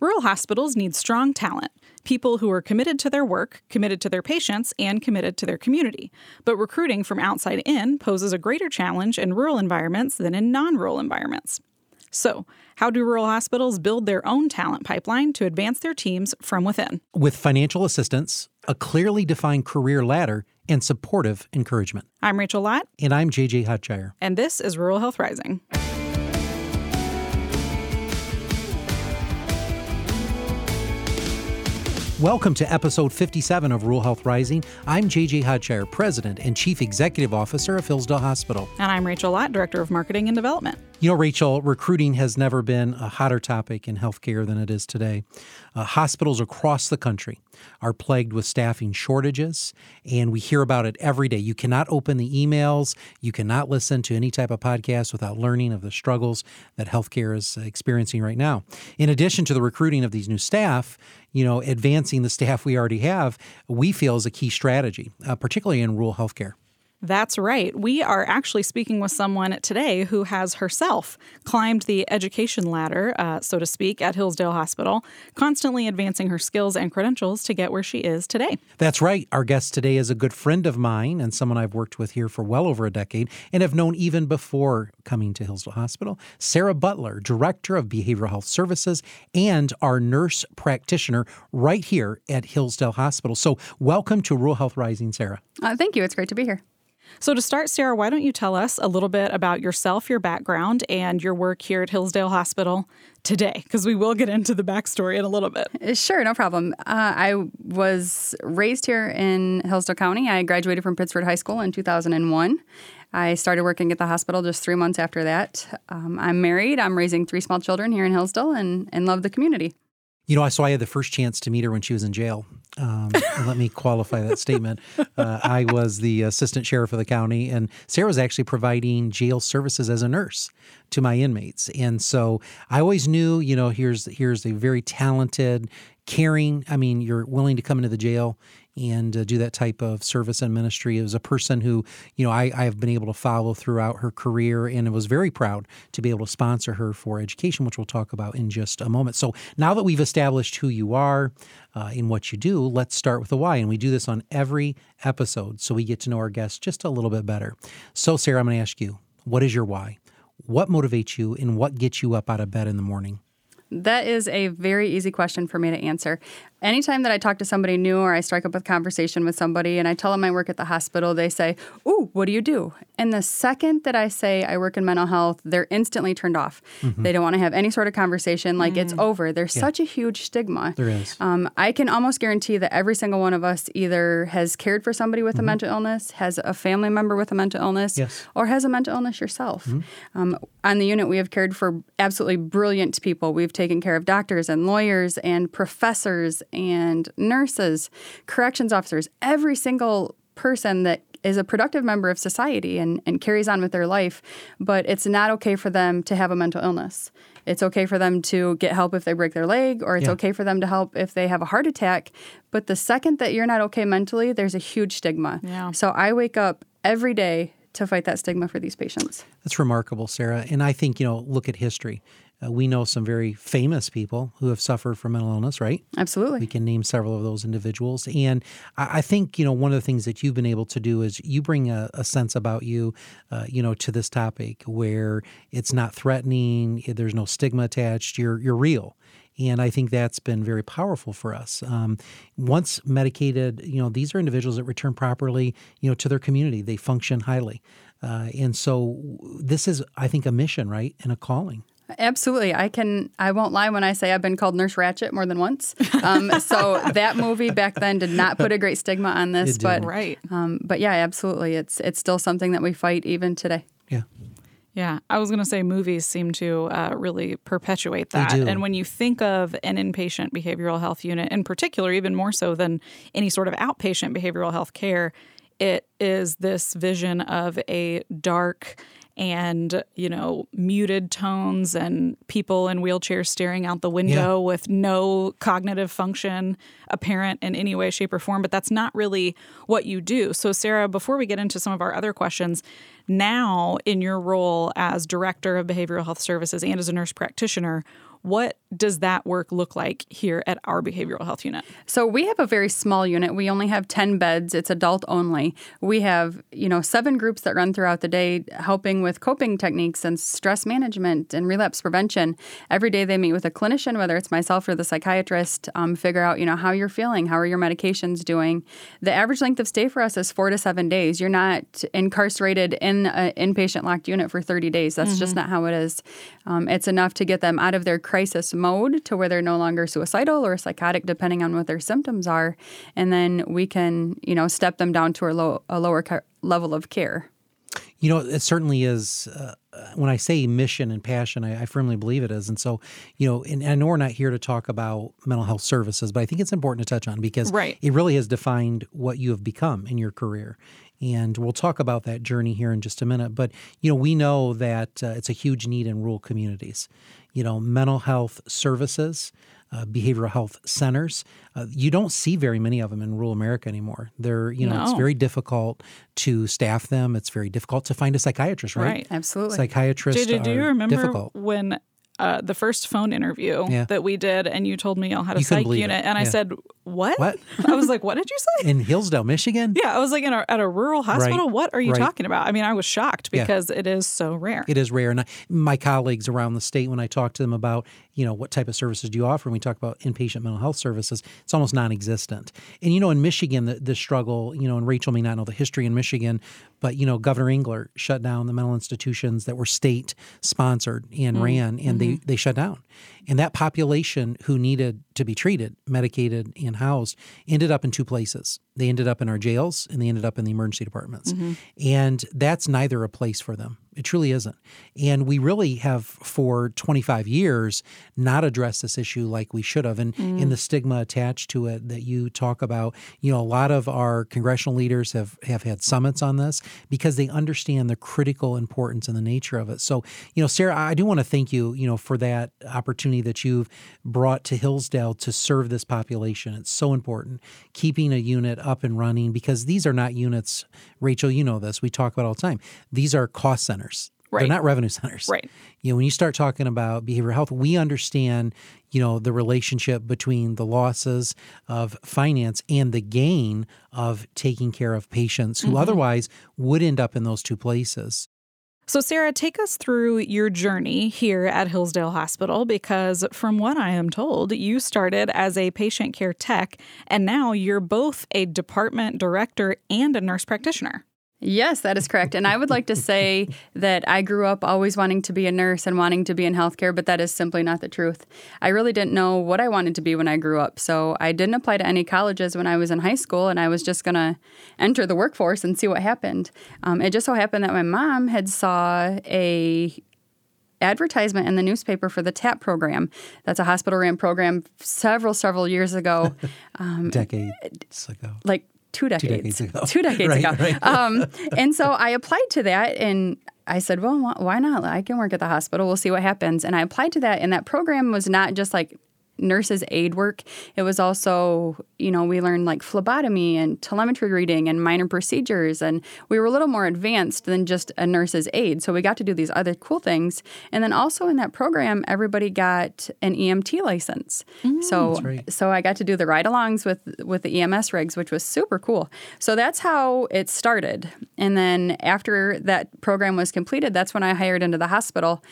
Rural hospitals need strong talent, people who are committed to their work, committed to their patients, and committed to their community. But recruiting from outside in poses a greater challenge in rural environments than in non rural environments. So, how do rural hospitals build their own talent pipeline to advance their teams from within? With financial assistance, a clearly defined career ladder, and supportive encouragement. I'm Rachel Lott. And I'm JJ Hodshire. And this is Rural Health Rising. Welcome to episode 57 of Rural Health Rising. I'm JJ Hodshire, President and Chief Executive Officer of Hillsdale Hospital. And I'm Rachel Lott, Director of Marketing and Development. You know, Rachel, recruiting has never been a hotter topic in healthcare than it is today. Uh, hospitals across the country are plagued with staffing shortages, and we hear about it every day. You cannot open the emails, you cannot listen to any type of podcast without learning of the struggles that healthcare is experiencing right now. In addition to the recruiting of these new staff, you know, advancing the staff we already have, we feel is a key strategy, uh, particularly in rural healthcare. That's right. We are actually speaking with someone today who has herself climbed the education ladder, uh, so to speak, at Hillsdale Hospital, constantly advancing her skills and credentials to get where she is today. That's right. Our guest today is a good friend of mine and someone I've worked with here for well over a decade and have known even before coming to Hillsdale Hospital. Sarah Butler, Director of Behavioral Health Services and our nurse practitioner right here at Hillsdale Hospital. So, welcome to Rural Health Rising, Sarah. Uh, thank you. It's great to be here. So, to start, Sarah, why don't you tell us a little bit about yourself, your background, and your work here at Hillsdale Hospital today? Because we will get into the backstory in a little bit. Uh, sure, no problem. Uh, I was raised here in Hillsdale County. I graduated from Pittsford High School in 2001. I started working at the hospital just three months after that. Um, I'm married. I'm raising three small children here in Hillsdale and, and love the community. You know, I so I had the first chance to meet her when she was in jail. Um, let me qualify that statement. Uh, I was the assistant sheriff of the county, and Sarah was actually providing jail services as a nurse to my inmates. And so I always knew, you know, here's here's a very talented, caring. I mean, you're willing to come into the jail and uh, do that type of service and ministry. It was a person who, you know, I, have been able to follow throughout her career and was very proud to be able to sponsor her for education, which we'll talk about in just a moment. So now that we've established who you are uh, in what you do, let's start with the why. And we do this on every episode so we get to know our guests just a little bit better. So, Sarah, I'm going to ask you, what is your why? What motivates you and what gets you up out of bed in the morning? That is a very easy question for me to answer anytime that I talk to somebody new or I strike up a conversation with somebody and I tell them I work at the hospital, they say, Ooh, what do you do? And the second that I say I work in mental health, they're instantly turned off. Mm-hmm. They don't want to have any sort of conversation, like mm. it's over. There's yeah. such a huge stigma. There is. Um, I can almost guarantee that every single one of us either has cared for somebody with mm-hmm. a mental illness, has a family member with a mental illness, yes. or has a mental illness yourself. Mm-hmm. Um, on the unit, we have cared for absolutely brilliant people. We've taken care of doctors and lawyers and professors and nurses, corrections officers, every single person that is a productive member of society and, and carries on with their life, but it's not okay for them to have a mental illness. It's okay for them to get help if they break their leg, or it's yeah. okay for them to help if they have a heart attack. But the second that you're not okay mentally, there's a huge stigma. Yeah. So I wake up every day to fight that stigma for these patients. That's remarkable, Sarah. And I think, you know, look at history. Uh, we know some very famous people who have suffered from mental illness, right? Absolutely. We can name several of those individuals. And I, I think, you know, one of the things that you've been able to do is you bring a, a sense about you, uh, you know, to this topic where it's not threatening, there's no stigma attached, you're, you're real. And I think that's been very powerful for us. Um, once medicated, you know, these are individuals that return properly, you know, to their community. They function highly. Uh, and so this is, I think, a mission, right? And a calling. Absolutely. I can, I won't lie when I say I've been called Nurse Ratched more than once. Um, so that movie back then did not put a great stigma on this. But, right. Um, but yeah, absolutely. It's, it's still something that we fight even today. Yeah. Yeah, I was going to say movies seem to uh, really perpetuate that. And when you think of an inpatient behavioral health unit in particular, even more so than any sort of outpatient behavioral health care, it is this vision of a dark and you know muted tones and people in wheelchairs staring out the window yeah. with no cognitive function apparent in any way shape or form but that's not really what you do so sarah before we get into some of our other questions now in your role as director of behavioral health services and as a nurse practitioner What does that work look like here at our behavioral health unit? So we have a very small unit. We only have 10 beds. It's adult only. We have, you know, seven groups that run throughout the day helping with coping techniques and stress management and relapse prevention. Every day they meet with a clinician, whether it's myself or the psychiatrist, um, figure out, you know, how you're feeling, how are your medications doing. The average length of stay for us is four to seven days. You're not incarcerated in an inpatient locked unit for 30 days. That's mm-hmm. just not how it is. Um, it's enough to get them out of their crisis mode to where they're no longer suicidal or psychotic, depending on what their symptoms are, and then we can, you know, step them down to a, low, a lower ca- level of care. You know, it certainly is. Uh, when I say mission and passion, I, I, firmly believe it is. And so, you know, and, and I know we're not here to talk about mental health services, but I think it's important to touch on because right. it really has defined what you have become in your career. And we'll talk about that journey here in just a minute. But, you know, we know that uh, it's a huge need in rural communities. You know, mental health services, uh, behavioral health centers. Uh, you don't see very many of them in rural America anymore. They're, you know, no. it's very difficult to staff them. It's very difficult to find a psychiatrist, right? Right, absolutely. Psychiatrists JJ, do you remember difficult. when uh, the first phone interview yeah. that we did, and you told me y'all had a you psych unit, it. and yeah. I said, "What? What?" I was like, "What did you say?" In Hillsdale, Michigan. Yeah, I was like, in a, at a rural hospital. Right. What are you right. talking about? I mean, I was shocked because yeah. it is so rare. It is rare, and I, my colleagues around the state, when I talk to them about, you know, what type of services do you offer, and we talk about inpatient mental health services, it's almost non-existent. And you know, in Michigan, the, the struggle, you know, and Rachel may not know the history in Michigan, but you know, Governor Engler shut down the mental institutions that were state sponsored and mm ran, and mm-hmm. they they shut down. And that population who needed to be treated, medicated, and housed ended up in two places. They ended up in our jails and they ended up in the emergency departments. Mm-hmm. And that's neither a place for them. It truly isn't. And we really have, for 25 years, not addressed this issue like we should have. And mm. in the stigma attached to it that you talk about, you know, a lot of our congressional leaders have, have had summits on this because they understand the critical importance and the nature of it. So, you know, Sarah, I do want to thank you, you know, for that opportunity that you've brought to Hillsdale to serve this population. It's so important. Keeping a unit up and running because these are not units, Rachel, you know this, we talk about all the time. These are cost centers. Right. They're not revenue centers. Right. You know, when you start talking about behavioral health, we understand, you know, the relationship between the losses of finance and the gain of taking care of patients who mm-hmm. otherwise would end up in those two places. So, Sarah, take us through your journey here at Hillsdale Hospital because, from what I am told, you started as a patient care tech and now you're both a department director and a nurse practitioner. Yes, that is correct. And I would like to say that I grew up always wanting to be a nurse and wanting to be in healthcare, but that is simply not the truth. I really didn't know what I wanted to be when I grew up. So I didn't apply to any colleges when I was in high school, and I was just going to enter the workforce and see what happened. Um, it just so happened that my mom had saw a advertisement in the newspaper for the TAP program. That's a hospital ran program several, several years ago. Um, Decades ago. Like two decades, two decades ago. Two decades right, ago. Right. Um, and so I applied to that and I said, well, why not? I can work at the hospital. We'll see what happens. And I applied to that. And that program was not just like nurses aid work. It was also, you know, we learned like phlebotomy and telemetry reading and minor procedures. And we were a little more advanced than just a nurse's aid. So we got to do these other cool things. And then also in that program, everybody got an EMT license. Mm, so right. so I got to do the ride alongs with with the EMS rigs, which was super cool. So that's how it started. And then after that program was completed, that's when I hired into the hospital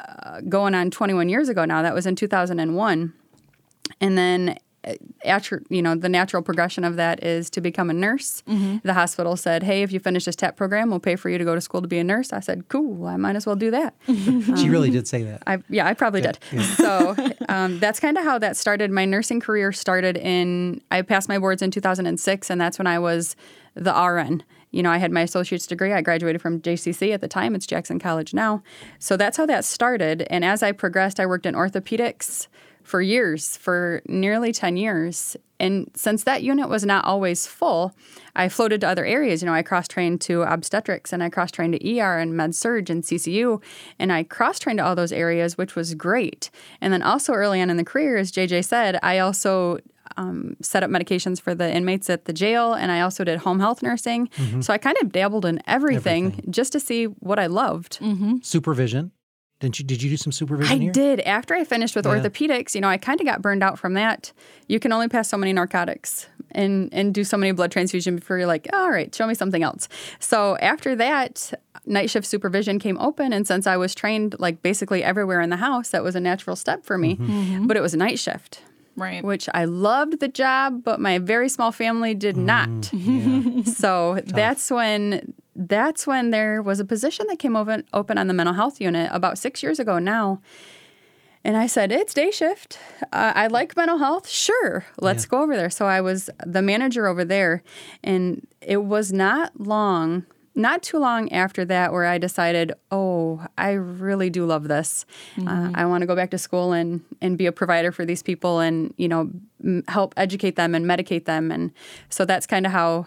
uh, going on 21 years ago now. That was in 2001. And then uh, after you know the natural progression of that is to become a nurse mm-hmm. the hospital said hey if you finish this tap program we'll pay for you to go to school to be a nurse i said cool i might as well do that um, she really did say that I, yeah i probably yeah, did yeah. so um, that's kind of how that started my nursing career started in i passed my boards in 2006 and that's when i was the rn you know, I had my associate's degree. I graduated from JCC at the time. It's Jackson College now. So that's how that started. And as I progressed, I worked in orthopedics, for years, for nearly 10 years. And since that unit was not always full, I floated to other areas. You know, I cross trained to obstetrics and I cross trained to ER and med surg and CCU. And I cross trained to all those areas, which was great. And then also early on in the career, as JJ said, I also um, set up medications for the inmates at the jail, and I also did home health nursing. Mm-hmm. So I kind of dabbled in everything, everything, just to see what I loved. Mm-hmm. Supervision Didn't you? Did you do some supervision? I here? did. After I finished with yeah. orthopedics, you know, I kind of got burned out from that. You can only pass so many narcotics and and do so many blood transfusion before you're like, all right, show me something else. So after that, night shift supervision came open, and since I was trained like basically everywhere in the house, that was a natural step for me. Mm-hmm. Mm-hmm. But it was a night shift. Right. Which I loved the job, but my very small family did mm, not. Yeah. so Tough. that's when that's when there was a position that came open, open on the mental health unit about six years ago now. And I said, It's day shift. Uh, I like mental health. Sure, let's yeah. go over there. So I was the manager over there. And it was not long, not too long after that, where I decided, Oh, I really do love this. Uh, mm-hmm. Uh, I want to go back to school and, and be a provider for these people and, you know, help educate them and medicate them. And so that's kind of how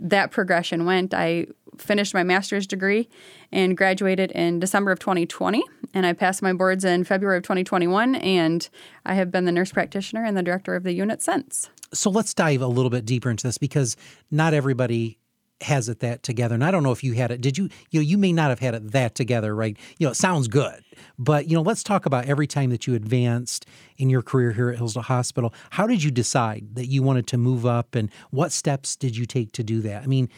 that progression went. I finished my master's degree and graduated in December of 2020. And I passed my boards in February of 2021. And I have been the nurse practitioner and the director of the unit since. So let's dive a little bit deeper into this because not everybody has it that together. And I don't know if you had it. Did you? You know, you may not have had it that together, right? You know, it sounds good, but you know, let's talk about every time that you advanced in your career here at Hillsdale Hospital. How did you decide that you wanted to move up, and what steps did you take to do that? I mean,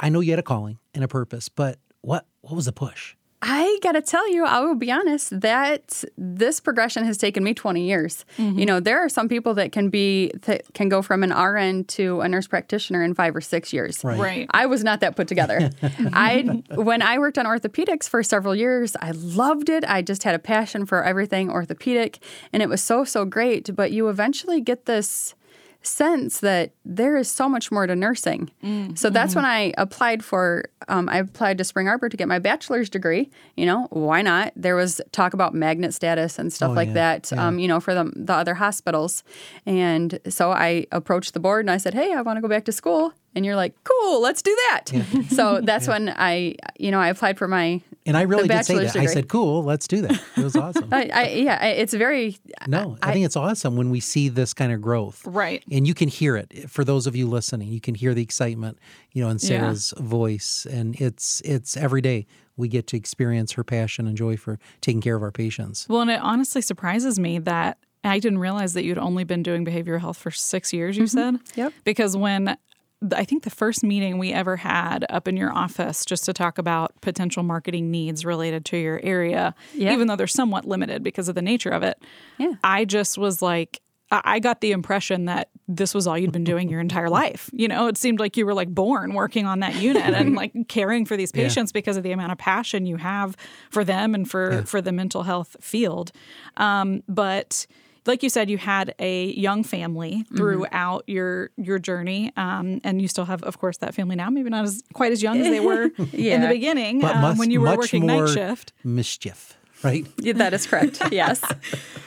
I know you had a calling and a purpose, but what what was the push? I got to tell you, I will be honest, that this progression has taken me 20 years. Mm-hmm. You know, there are some people that can be that can go from an RN to a nurse practitioner in 5 or 6 years. Right. right. I was not that put together. I when I worked on orthopedics for several years, I loved it. I just had a passion for everything orthopedic and it was so so great, but you eventually get this sense that there is so much more to nursing. Mm, so that's mm-hmm. when I applied for, um, I applied to Spring Arbor to get my bachelor's degree. You know, why not? There was talk about magnet status and stuff oh, like yeah, that, yeah. Um, you know, for the, the other hospitals. And so I approached the board and I said, hey, I want to go back to school and you're like, cool, let's do that. Yeah. So that's when I, you know, I applied for my and I really did say that. Degree. I said, cool, let's do that. It was awesome. I, I, yeah, it's very. No, I, I, think it's awesome when we see this kind of growth. Right. And you can hear it. For those of you listening, you can hear the excitement, you know, in Sarah's yeah. voice, and it's it's every day we get to experience her passion and joy for taking care of our patients. Well, and it honestly surprises me that I didn't realize that you'd only been doing behavioral health for six years, you mm-hmm. said? Yep. Because when I think the first meeting we ever had up in your office just to talk about potential marketing needs related to your area, yeah. even though they're somewhat limited because of the nature of it. Yeah. I just was like, I got the impression that this was all you'd been doing your entire life. You know, it seemed like you were like born working on that unit and like caring for these patients yeah. because of the amount of passion you have for them and for yeah. for the mental health field. Um, but like you said, you had a young family mm-hmm. throughout mm-hmm. your your journey, um, and you still have, of course, that family now. Maybe not as quite as young as they were yeah. in the beginning um, when you were working night shift. Mischief right? Yeah, that is correct. yes.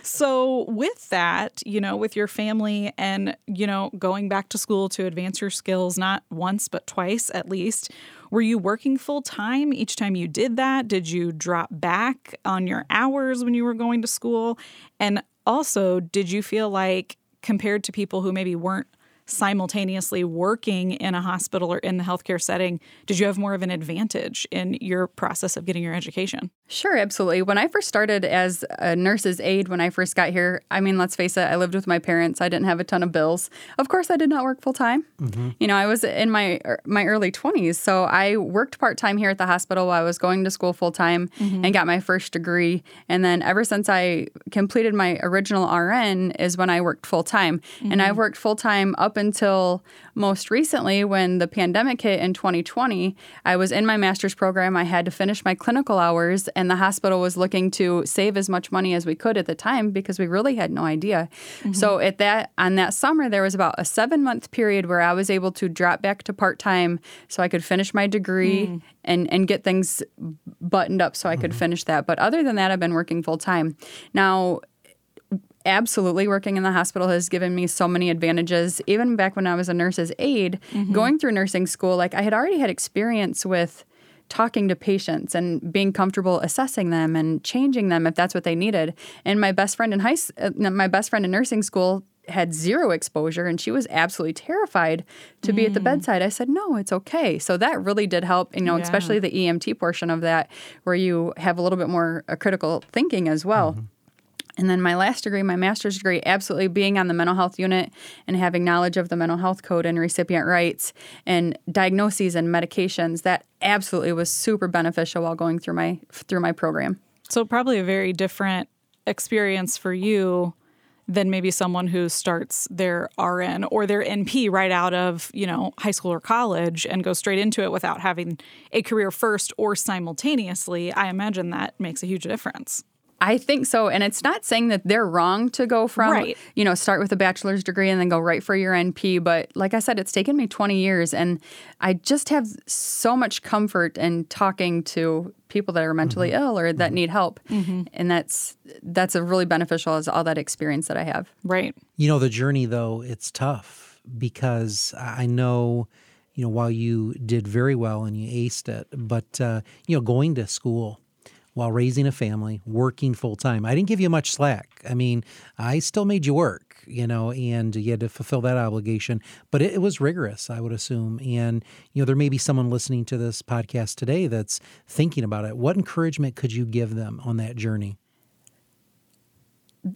so, with that, you know, with your family and, you know, going back to school to advance your skills, not once, but twice at least, were you working full time each time you did that? Did you drop back on your hours when you were going to school? And also, did you feel like compared to people who maybe weren't simultaneously working in a hospital or in the healthcare setting, did you have more of an advantage in your process of getting your education? Sure, absolutely. When I first started as a nurse's aide, when I first got here, I mean, let's face it, I lived with my parents. I didn't have a ton of bills. Of course, I did not work full time. Mm-hmm. You know, I was in my er, my early 20s, so I worked part time here at the hospital while I was going to school full time mm-hmm. and got my first degree. And then ever since I completed my original RN is when I worked full time. Mm-hmm. And I worked full time up until most recently when the pandemic hit in 2020. I was in my master's program. I had to finish my clinical hours and the hospital was looking to save as much money as we could at the time because we really had no idea. Mm-hmm. So at that on that summer there was about a 7 month period where I was able to drop back to part-time so I could finish my degree mm. and and get things buttoned up so I could mm-hmm. finish that. But other than that I've been working full time. Now absolutely working in the hospital has given me so many advantages even back when i was a nurse's aide mm-hmm. going through nursing school like i had already had experience with talking to patients and being comfortable assessing them and changing them if that's what they needed. And my best friend in high, uh, my best friend in nursing school had zero exposure and she was absolutely terrified to mm. be at the mm. bedside. I said, "No, it's okay." So that really did help, you know, yeah. especially the EMT portion of that where you have a little bit more uh, critical thinking as well. Mm-hmm. And then my last degree, my master's degree, absolutely being on the mental health unit and having knowledge of the mental health code and recipient rights and diagnoses and medications, that absolutely was super beneficial while going through my through my program. So probably a very different experience for you than maybe someone who starts their RN or their NP right out of, you know, high school or college and goes straight into it without having a career first or simultaneously. I imagine that makes a huge difference. I think so. And it's not saying that they're wrong to go from, right. you know, start with a bachelor's degree and then go right for your NP. But like I said, it's taken me 20 years. And I just have so much comfort in talking to people that are mentally mm-hmm. ill or that mm-hmm. need help. Mm-hmm. And that's that's a really beneficial as all that experience that I have. Right. You know, the journey though, it's tough because I know you know, while you did very well and you aced it, but uh, you know, going to school while raising a family, working full time. I didn't give you much slack. I mean, I still made you work, you know, and you had to fulfill that obligation, but it, it, was rigorous, I would assume. And, you know, there may be someone listening to this podcast today that's thinking about it. What encouragement could you give them on that journey?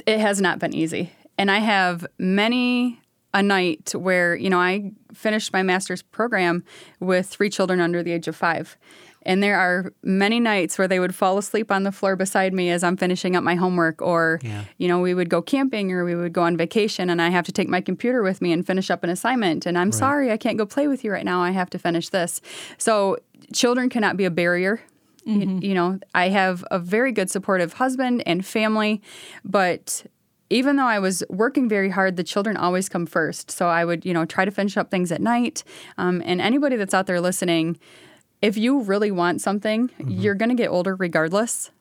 It has not been easy. And I have many a night where, you know, I finished my master's program with three children under the age of five. And there are many nights where they would fall asleep on the floor beside me as I'm finishing up my homework, or, yeah. you know, we would go camping or we would go on vacation and I have to take my computer with me and finish up an assignment. And I'm right. sorry, I can't go play with you right now. I have to finish this. So children cannot be a barrier. Mm-hmm. You, you know, I have a very good supportive husband and family, but even though I was working very hard, the children always come first. So I would, you know, try to finish up things at night. Um, and anybody that's out there listening, if you really want something, mm-hmm. you're going to get older regardless.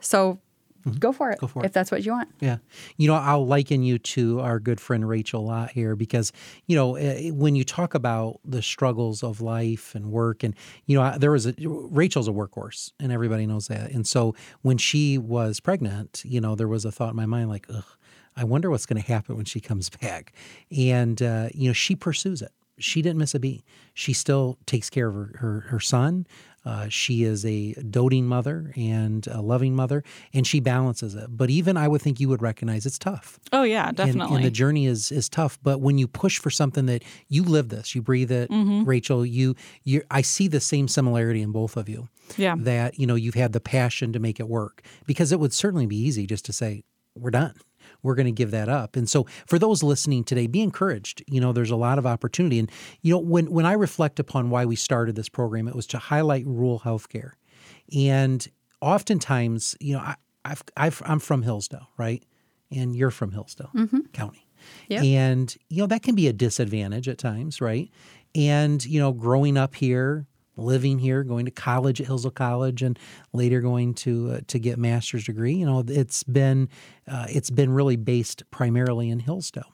So mm-hmm. go for it. Go for it if that's what you want. Yeah. You know, I'll liken you to our good friend Rachel a lot here because, you know, eh, when you talk about the struggles of life and work, and, you know, there was a, Rachel's a workhorse and everybody knows that. And so when she was pregnant, you know, there was a thought in my mind like, ugh, I wonder what's going to happen when she comes back. And, uh, you know, she pursues it she didn't miss a beat. She still takes care of her, her, her son. Uh, she is a doting mother and a loving mother, and she balances it. But even I would think you would recognize it's tough. Oh yeah, definitely. And, and the journey is is tough. But when you push for something that you live this, you breathe it, mm-hmm. Rachel. You you I see the same similarity in both of you. Yeah. That you know you've had the passion to make it work because it would certainly be easy just to say we're done we're going to give that up. And so for those listening today, be encouraged. You know, there's a lot of opportunity. And, you know, when, when I reflect upon why we started this program, it was to highlight rural healthcare. And oftentimes, you know, I, I've, I've, I'm from Hillsdale, right? And you're from Hillsdale mm-hmm. County. Yep. And, you know, that can be a disadvantage at times, right? And, you know, growing up here, living here, going to college at Hillsdale College, and later going to uh, to get master's degree. You know, it's been uh, it's been really based primarily in Hillsdale,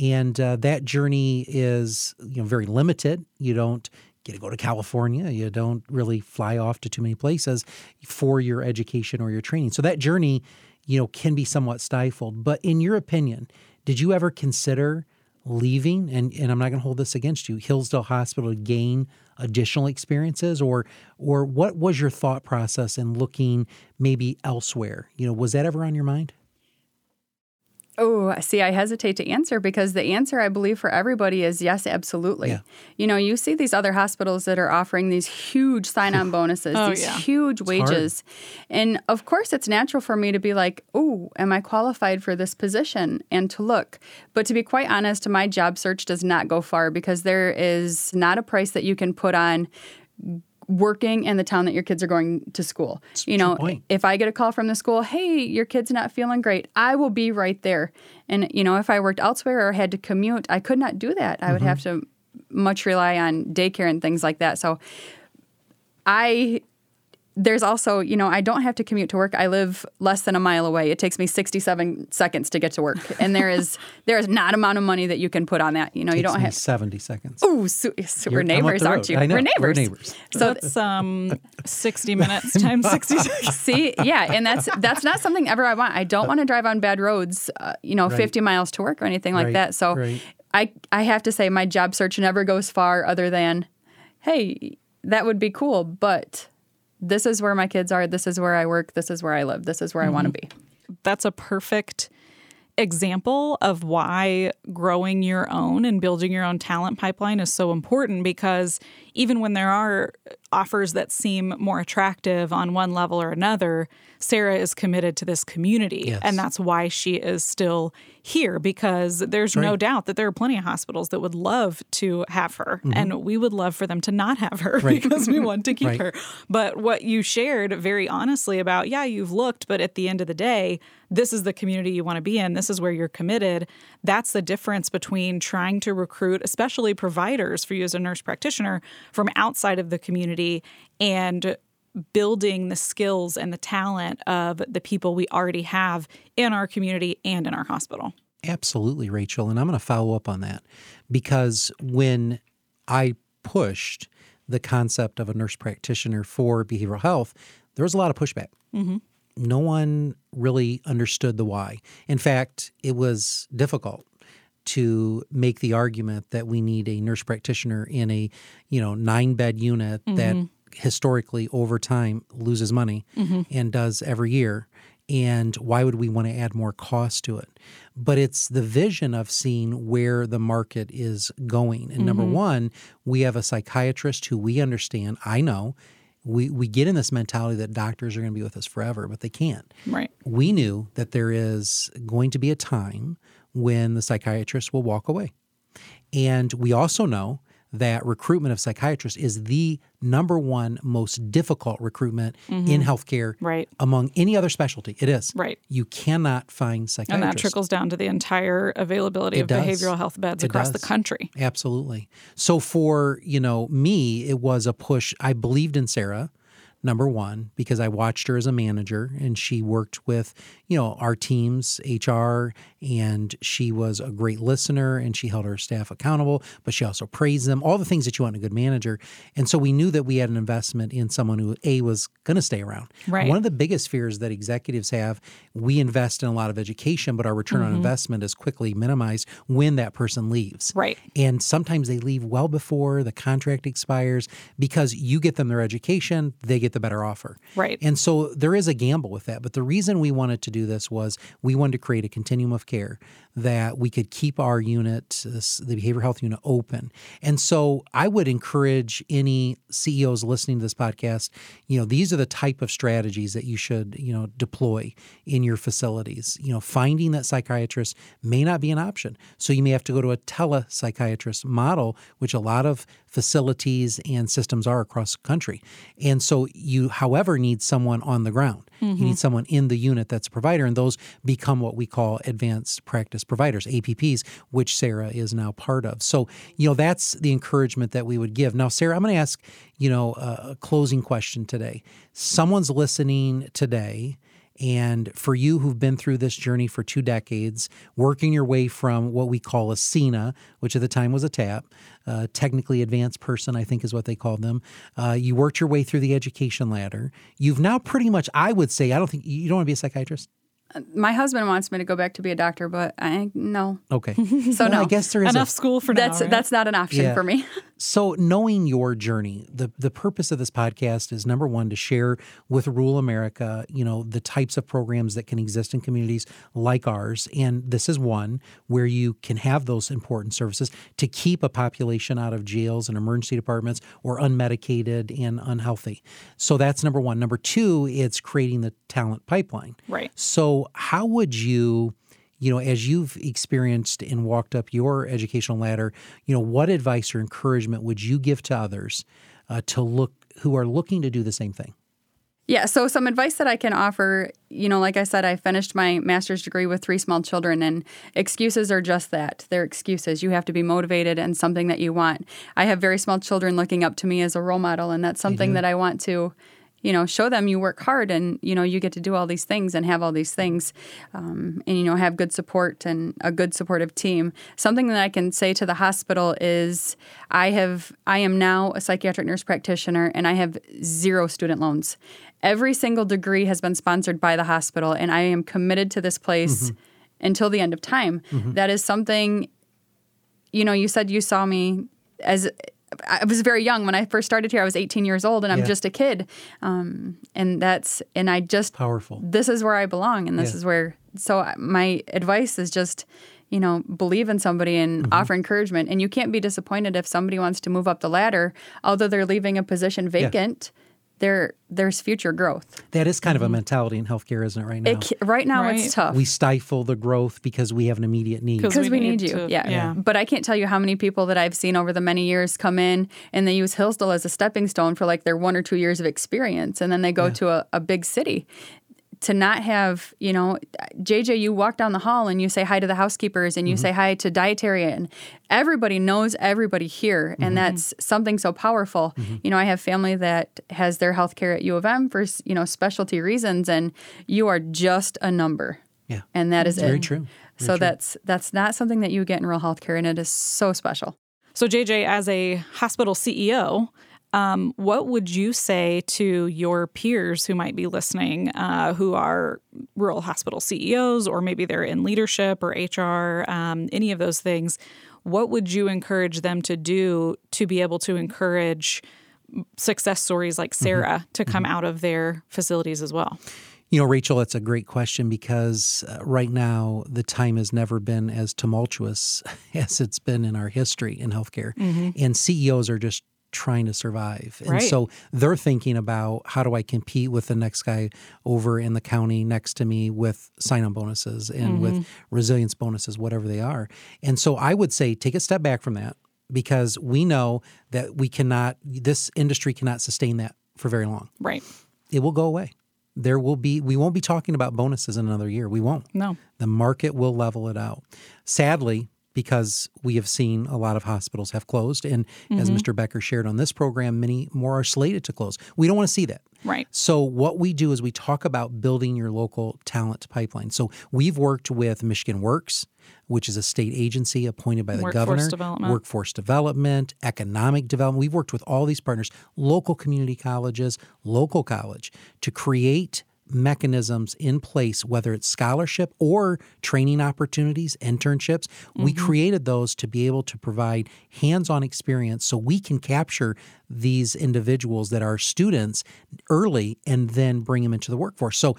and uh, that journey is you know very limited. You don't get to go to California. You don't really fly off to too many places for your education or your training. So that journey, you know, can be somewhat stifled. But in your opinion, did you ever consider leaving? And and I'm not going to hold this against you. Hillsdale Hospital to gain additional experiences? Or or what was your thought process in looking maybe elsewhere? You know was that ever on your mind Oh, see, I hesitate to answer because the answer I believe for everybody is yes, absolutely. Yeah. You know, you see these other hospitals that are offering these huge sign on bonuses, oh, these yeah. huge it's wages. Hard. And of course, it's natural for me to be like, oh, am I qualified for this position? And to look. But to be quite honest, my job search does not go far because there is not a price that you can put on working in the town that your kids are going to school. That's you know, if I get a call from the school, hey, your kid's not feeling great, I will be right there. And, you know, if I worked elsewhere or had to commute, I could not do that. I mm-hmm. would have to much rely on daycare and things like that. So I there's also, you know, I don't have to commute to work. I live less than a mile away. It takes me 67 seconds to get to work. And there is there is not amount of money that you can put on that. You know, you don't have 70 seconds. Oh, so, so we're neighbors, aren't you? I know. We're neighbors. We're neighbors. So that's um 60 minutes times 60 seconds. See, yeah, and that's that's not something ever I want. I don't want to drive on bad roads, uh, you know, Right. 50 miles to work or anything like Right, that. So right. I I have to say my job search never goes far other than hey, that would be cool, but this is where my kids are, this is where I work, this is where I live, this is where I want to mm-hmm. be. that's a perfect example of why growing your own and building your own talent pipeline is so important because even when there are offers that seem more attractive on one level or another, Sarah is committed to this community. Yes. And that's why she is still here because there's no doubt that there are plenty of hospitals that would love to have her. Mm-hmm. And we would love for them to not have her because we want to keep Right. her. But what you shared very honestly about, yeah, you've looked, but at the end of the day, this is the community you want to be in. This is where you're committed. That's the difference between trying to recruit, especially providers for you as a nurse practitioner from outside of the community and building the skills and the talent of the people we already have in our community and in our hospital. Absolutely, Rachel. And I'm going to follow up on that because when I pushed the concept of a nurse practitioner for behavioral health, there was a lot of pushback. Mm-hmm. No one really understood the why. In fact, it was difficult to make the argument that we need a nurse practitioner in a, you know, nine bed unit that mm-hmm. historically over time loses money mm-hmm. and does every year. And why would we want to add more cost to it? But it's the vision of seeing where the market is going. And number mm-hmm. one, we have a psychiatrist who we understand, I know, we, we get in this mentality that doctors are going to be with us forever, but they can't Right. we knew that there is going to be a time when the psychiatrist will walk away. And we also know that recruitment of psychiatrists is the number one most difficult recruitment in mm-hmm. healthcare Right. among any other specialty. It is. Right. You cannot find psychiatrists. And that trickles down to the entire availability It of does. behavioral health beds It across does. the country. Absolutely. So for, you know, me, it was a push. I believed in Sarah, number one, because I watched her as a manager and she worked with, you know, our teams, HR, and she was a great listener and she held her staff accountable, but she also praised them, all the things that you want in a good manager. And so we knew that we had an investment in someone who A was going to stay around. Right. One of the biggest fears that executives have, we invest in a lot of education, but our return on mm-hmm. investment is quickly minimized when that person leaves. Right. And sometimes they leave well before the contract expires because you get them their education, they get the better offer. Right. And so there is a gamble with that. But the reason we wanted to do this was we wanted to create a continuum of care that we could keep our unit, this, the behavioral health unit, open. And so I would encourage any CEOs listening to this podcast, you know, these are the type of strategies that you should, you know, deploy in your facilities. You know, finding that psychiatrist may not be an option. So you may have to go to a telepsychiatrist model, which a lot of facilities and systems are across the country. And so you, however, need someone on the ground. You need mm-hmm. someone in the unit that's a provider, and those become what we call advanced practice providers, APPs, which Sarah is now part of. So, you know, that's the encouragement that we would give. Now, Sarah, I'm going to ask, you know, a a closing question today. Someone's listening today and for you who've been through this journey for two decades, working your way from what we call a CNA, which at the time was a TAP, uh, technically advanced person, I think is what they called them. Uh, you worked your way through the education ladder. You've now pretty much, I would say, I don't think you don't want to be a psychiatrist. My husband wants me to go back to be a doctor, but I no. Okay. So Well, no. I guess there is Enough a, school for now. That's right? that's not an option Yeah. for me. So, knowing your journey, the the purpose of this podcast is number one to share with rural America, you know, the types of programs that can exist in communities like ours, and this is one where you can have those important services to keep a population out of jails and emergency departments or unmedicated and unhealthy. So that's number one. Number two, it's creating the talent pipeline. Right. So, how would you, you know, as you've experienced and walked up your educational ladder, you know, what advice or encouragement would you give to others uh, to look who are looking to do the same thing? Yeah, so some advice that I can offer, you know, like I said, I finished my master's degree with three small children, and excuses are just that. They're excuses. You have to be motivated and something that you want. I have very small children looking up to me as a role model, and that's something that I want to you know show them you work hard and you know you get to do all these things and have all these things um, and you know have good support and a good supportive team something that i can say to the hospital is i have i am now a psychiatric nurse practitioner and i have zero student loans every single degree has been sponsored by the hospital and i am committed to this place mm-hmm. until the end of time mm-hmm. that is something you know you said you saw me as I was very young when I first started here. I was 18 years old, and I'm yeah. just a kid. Um, and that's and I just powerful. This is where I belong, and this yeah. is where. So my advice is just, you know, believe in somebody and mm-hmm. offer encouragement. And you can't be disappointed if somebody wants to move up the ladder, although they're leaving a position vacant. Yeah there there's future growth. That is kind of a mm-hmm. mentality in healthcare, isn't it? Right now, it, right now right. it's tough. We stifle the growth because we have an immediate need. Because we, we, need, need you, to, yeah. yeah. But I can't tell you how many people that I've seen over the many years come in and they use Hillsdale as a stepping stone for like their one or two years of experience, and then they go yeah. to a, a big city, to not have, you know, JJ, you walk down the hall and you say hi to the housekeepers and you mm-hmm. say hi to dietarian. Everybody knows everybody here, and mm-hmm. that's something so powerful. Mm-hmm. You know, I have family that has their health care at U of M for you know specialty reasons, and you are just a number. Yeah, and that is very it. true. Very so true. that's that's not something that you get in rural healthcare, and it is so special. So JJ, as a hospital CEO, um, what would you say to your peers who might be listening, uh, who are rural hospital CEOs, or maybe they're in leadership or HR, um, any of those things? What would you encourage them to do to be able to encourage success stories like mm-hmm. Sarah mm-hmm. to come mm-hmm. out of their facilities as well? You know, Rachel, that's a great question because uh, right now the time has never been as tumultuous as it's been in our history in healthcare. Mm-hmm. And CEOs are just trying to survive. And right. so they're thinking about how do I compete with the next guy over in the county next to me with sign on bonuses and mm-hmm. with resilience bonuses, whatever they are. And so I would say take a step back from that because we know that we cannot, this industry cannot sustain that for very long. Right. It will go away. There will be, we won't be talking about bonuses in another year. We won't. No. The market will level it out. Sadly, because we have seen a lot of hospitals have closed. And mm-hmm. as Mr. Becker shared on this program, many more are slated to close. We don't want to see that. Right. So, what we do is we talk about building your local talent pipeline. So, we've worked with Michigan Works, which is a state agency appointed by the workforce governor, development. workforce development, economic development. We've worked with all these partners, local community colleges, local college, to create mechanisms in place, whether it's scholarship or training opportunities, internships. Mm-hmm. We created those to be able to provide hands on experience so we can capture these individuals that are students early and then bring them into the workforce. So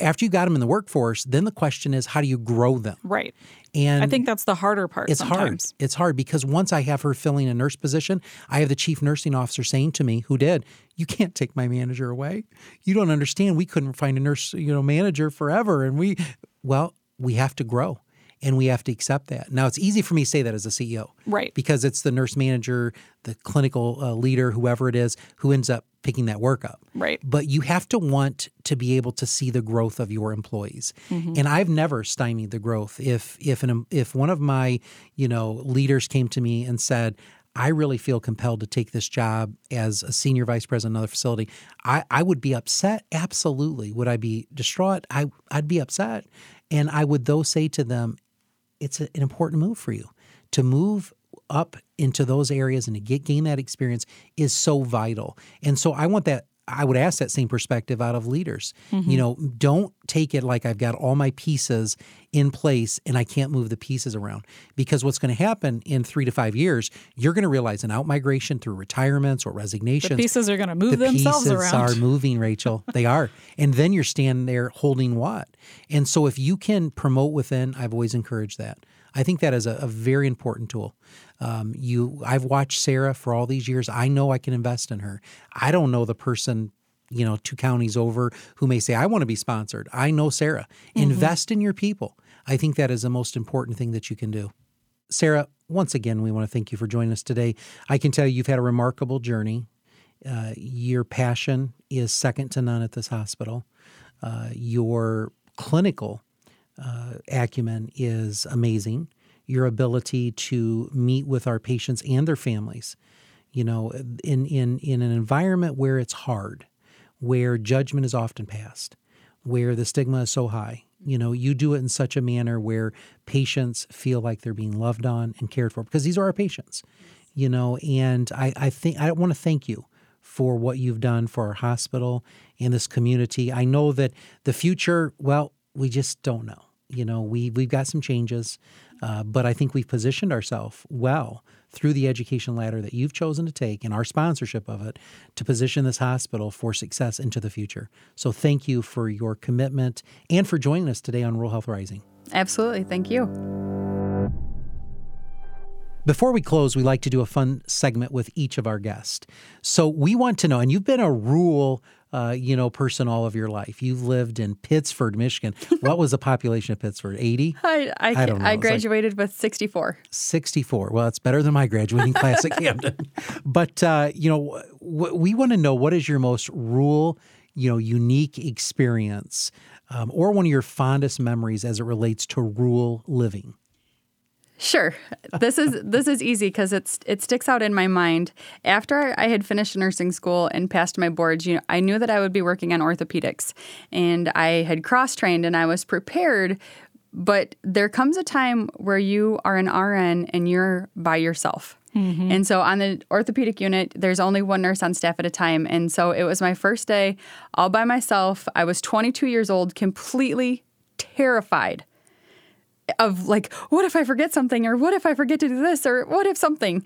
after you got them in the workforce, then the question is how do you grow them? Right. And I think that's the harder part. It's sometimes. hard. It's hard because once I have her filling a nurse position, I have the chief nursing officer saying to me, who did, you can't take my manager away. You don't understand. We couldn't find a nurse, you know, manager forever. And we, well, we have to grow and we have to accept that. Now, it's easy for me to say that as a CEO, right? Because it's the nurse manager, the clinical uh, leader, whoever it is, who ends up picking that work up, right? But you have to want to be able to see the growth of your employees, mm-hmm. and I've never stymied the growth. If if an if one of my you know leaders came to me and said, I really feel compelled to take this job as a senior vice president of another facility. I, I would be upset. Absolutely. Would I be distraught? I, I'd be upset. And I would, though, say to them, it's a, an important move for you to move up into those areas and to get gain that experience is so vital. And so I want that I would ask that same perspective out of leaders. Mm-hmm. You know, don't take it like I've got all my pieces in place and I can't move the pieces around. Because what's going to happen in three to five years, you're going to realize an outmigration through retirements or resignations. The pieces are going to move the themselves pieces around. are moving, Rachel. they are. And then you're standing there holding what? And so if you can promote within, I've always encouraged that. I think that is a, a very important tool. Um, you, I've watched Sarah for all these years. I know I can invest in her. I don't know the person you know, two counties over who may say, I want to be sponsored. I know Sarah. Mm-hmm. Invest in your people. I think that is the most important thing that you can do. Sarah, once again, we want to thank you for joining us today. I can tell you you've had a remarkable journey. Uh, your passion is second to none at this hospital. Uh, your clinical uh, acumen is amazing. Your ability to meet with our patients and their families, you know, in in in an environment where it's hard, where judgment is often passed, where the stigma is so high. You know, you do it in such a manner where patients feel like they're being loved on and cared for because these are our patients, you know, and I, I think I want to thank you for what you've done for our hospital and this community. I know that the future, well, we just don't know. You know, we we've got some changes, uh, but I think we've positioned ourselves well through the education ladder that you've chosen to take and our sponsorship of it to position this hospital for success into the future. So thank you for your commitment and for joining us today on Rural Health Rising. Absolutely. Thank you. Before we close, we like to do a fun segment with each of our guests. So we want to know, and you've been a rural uh, you know, person all of your life. You've lived in Pittsford, Michigan. What was the population of Pittsford? 80? I, I, I don't know. I graduated like with 64. 64. Well, it's better than my graduating class at Camden. But, uh, you know, w- we want to know what is your most rural, you know, unique experience um, or one of your fondest memories as it relates to rural living? Sure. This is this is easy because it's it sticks out in my mind. After I had finished nursing school and passed my boards, you know, I knew that I would be working on orthopedics, and I had cross trained and I was prepared. But there comes a time where you are an RN and you're by yourself. Mm-hmm. And so on the orthopedic unit, there's only one nurse on staff at a time. And so it was my first day all by myself. I was 22 years old, completely terrified of like, what if I forget something, or what if I forget to do this, or what if something,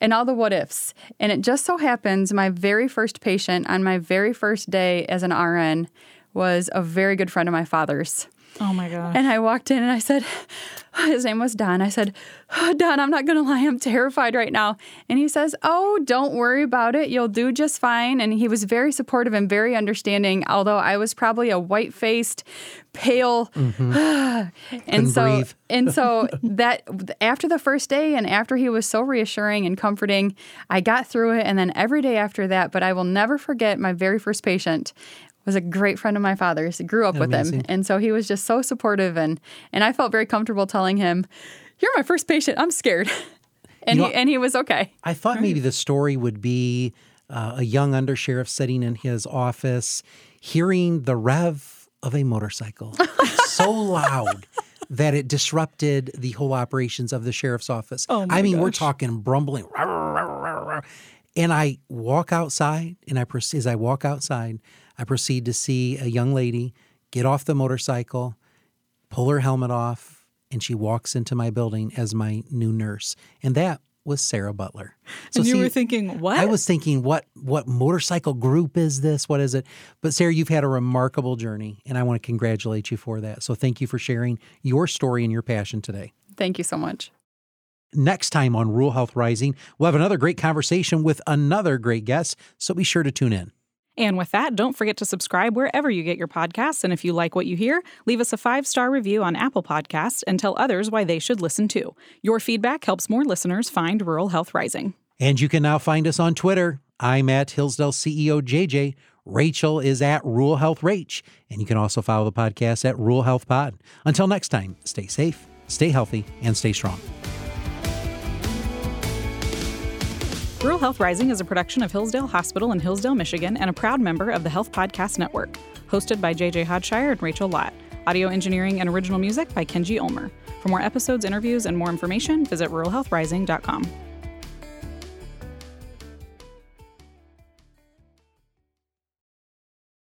and all the what ifs. And it just so happens my very first patient on my very first day as an RN was a very good friend of my father's. Oh my gosh. And I walked in and I said, his name was Don. I said, oh, Don, I'm not going to lie. I'm terrified right now. And he says, Oh, don't worry about it. You'll do just fine. And he was very supportive and very understanding, although I was probably a white faced, pale. Mm-hmm. and so, and so that after the first day and after he was so reassuring and comforting, I got through it. And then every day after that, but I will never forget my very first patient was a great friend of my father's. Grew up Amazing. with him, and so he was just so supportive, and and I felt very comfortable telling him, "You're my first patient. I'm scared," and you know, he and he was okay. I thought maybe the story would be uh, a young undersheriff sitting in his office, hearing the rev of a motorcycle so loud that it disrupted the whole operations of the sheriff's office. Oh I mean, gosh. we're talking brumbling. And I walk outside, and I as I walk outside, I proceed to see a young lady get off the motorcycle, pull her helmet off, and she walks into my building as my new nurse. And that was Sarah Butler. So and you see, were thinking, what? I was thinking, what what motorcycle group is this? What is it? But Sarah, you've had a remarkable journey, and I want to congratulate you for that. So thank you for sharing your story and your passion today. Thank you so much. Next time on Rural Health Rising, we'll have another great conversation with another great guest, so be sure to tune in. And with that, don't forget to subscribe wherever you get your podcasts. And if you like what you hear, leave us a five star review on Apple Podcasts and tell others why they should listen too. Your feedback helps more listeners find Rural Health Rising. And you can now find us on Twitter. I'm at Hillsdale CEO JJ. Rachel is at Rural Health Rach. And you can also follow the podcast at Rural Health Pod. Until next time, stay safe, stay healthy, and stay strong. Rural Health Rising is a production of Hillsdale Hospital in Hillsdale, Michigan, and a proud member of the Health Podcast Network. Hosted by JJ Hodshire and Rachel Lott. Audio engineering and original music by Kenji Ulmer. For more episodes, interviews, and more information, visit ruralhealthrising.com.